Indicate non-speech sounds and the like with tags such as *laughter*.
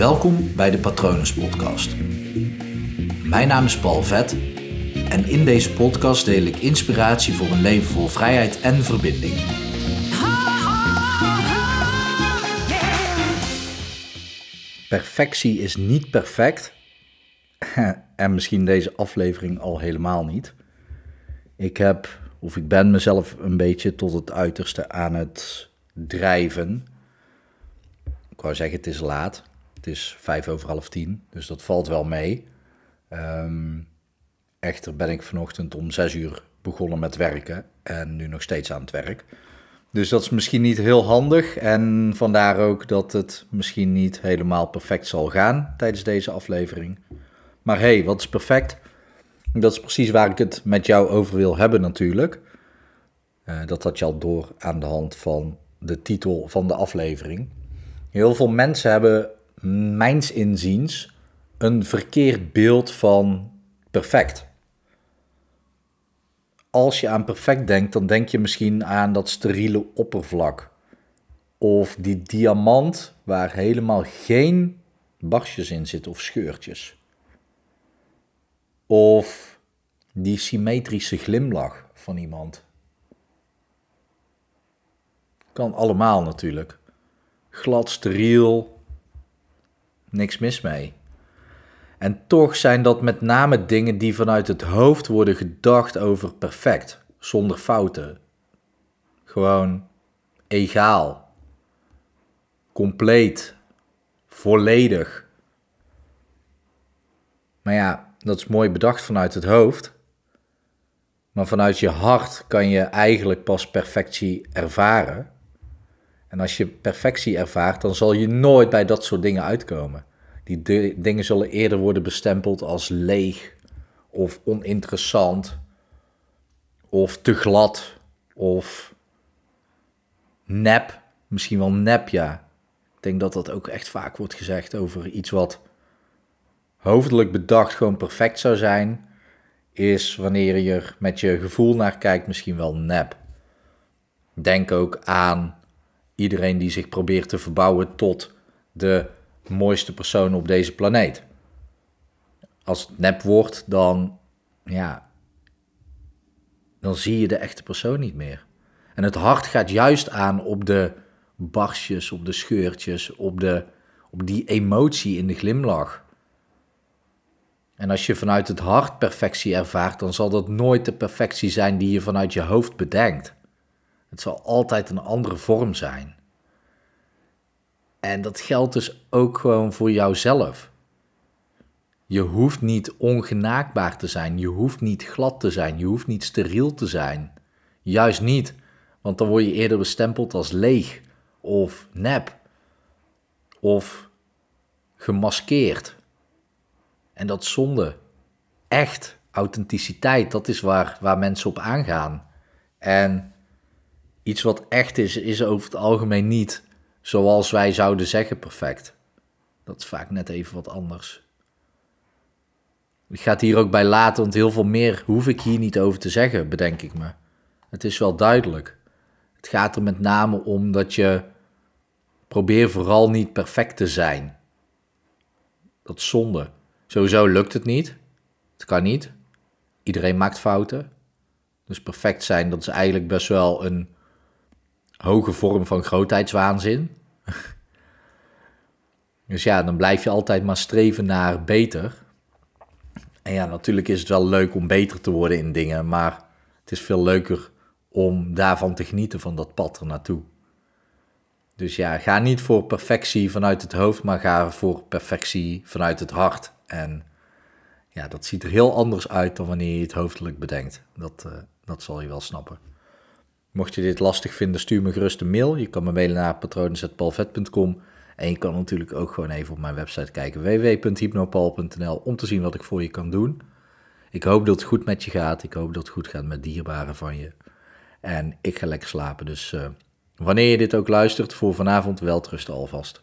Welkom bij de Patronus Podcast. Mijn naam is Paul Vet en in deze podcast deel ik inspiratie voor een leven vol vrijheid en verbinding. Perfectie is niet perfect. *laughs* En misschien deze aflevering al helemaal niet. Ik heb, of ik ben mezelf een beetje tot het uiterste aan het drijven. Ik wou zeggen, het is laat. Het is vijf over half tien, dus dat valt wel mee. Ehm, echter ben ik vanochtend om zes uur begonnen met werken en nu nog steeds aan het werk. Dus dat is misschien niet heel handig en vandaar ook dat het misschien niet helemaal perfect zal gaan tijdens deze aflevering. Maar hey, wat is perfect? Dat is precies waar ik het met jou over wil hebben natuurlijk. Uh, dat had je al door aan de hand van de titel van de aflevering. Heel veel mensen hebben, mijns inziens, een verkeerd beeld van perfect. Als je aan perfect denkt, dan denk je misschien aan dat steriele oppervlak. Of die diamant waar helemaal geen barstjes in zitten of scheurtjes. Of die symmetrische glimlach van iemand. Kan allemaal natuurlijk. Glad, steriel, niks mis mee. En toch zijn dat met name dingen die vanuit het hoofd worden gedacht over perfect, zonder fouten. Gewoon egaal, compleet, volledig. Maar ja, dat is mooi bedacht vanuit het hoofd. Maar vanuit je hart kan je eigenlijk pas perfectie ervaren en als je perfectie ervaart, dan zal je nooit bij dat soort dingen uitkomen. Die dingen zullen eerder worden bestempeld als leeg of oninteressant of te glad of nep. Misschien wel nep, ja. Ik denk dat dat ook echt vaak wordt gezegd over iets wat hoofdelijk bedacht gewoon perfect zou zijn, is wanneer je er met je gevoel naar kijkt misschien wel nep. Denk ook aan iedereen die zich probeert te verbouwen tot de mooiste persoon op deze planeet. Als het nep wordt, dan, ja, dan zie je de echte persoon niet meer. En het hart gaat juist aan op de barsjes, op de scheurtjes, op, de, op die emotie in de glimlach. En als je vanuit het hart perfectie ervaart, dan zal dat nooit de perfectie zijn die je vanuit je hoofd bedenkt. Het zal altijd een andere vorm zijn. En dat geldt dus ook gewoon voor jouzelf. Je hoeft niet ongenaakbaar te zijn, je hoeft niet glad te zijn, je hoeft niet steriel te zijn. Juist niet, want dan word je eerder bestempeld als leeg of nep of gemaskeerd. En dat zonde. Echt, authenticiteit, dat is waar, waar mensen op aangaan. En iets wat echt is, is over het algemeen niet zoals wij zouden zeggen perfect. Dat is vaak net even wat anders. Ik ga het hier ook bij laten, want heel veel meer hoef ik hier niet over te zeggen, bedenk ik me. Het is wel duidelijk. Het gaat er met name om dat je probeer vooral niet perfect te zijn. Dat is zonde. Sowieso lukt het niet. Het kan niet. Iedereen maakt fouten. Dus perfect zijn, dat is eigenlijk best wel een hoge vorm van grootheidswaanzin. *laughs* dus ja, dan blijf je altijd maar streven naar beter. En ja, natuurlijk is het wel leuk om beter te worden in dingen, maar het is veel leuker om daarvan te genieten van dat pad er naartoe. Dus ja, ga niet voor perfectie vanuit het hoofd, maar ga voor perfectie vanuit het hart. En ja, dat ziet er heel anders uit dan wanneer je het hoofdelijk bedenkt. Dat, uh, dat zal je wel snappen. Mocht je dit lastig vinden, stuur me gerust een mail. Je kan me mailen naar patronen.palvet.com. En je kan natuurlijk ook gewoon even op mijn website kijken, www.hypnopal.nl, om te zien wat ik voor je kan doen. Ik hoop dat het goed met je gaat. Ik hoop dat het goed gaat met dierbaren van je. En ik ga lekker slapen. Dus uh, wanneer je dit ook luistert, voor vanavond wel alvast.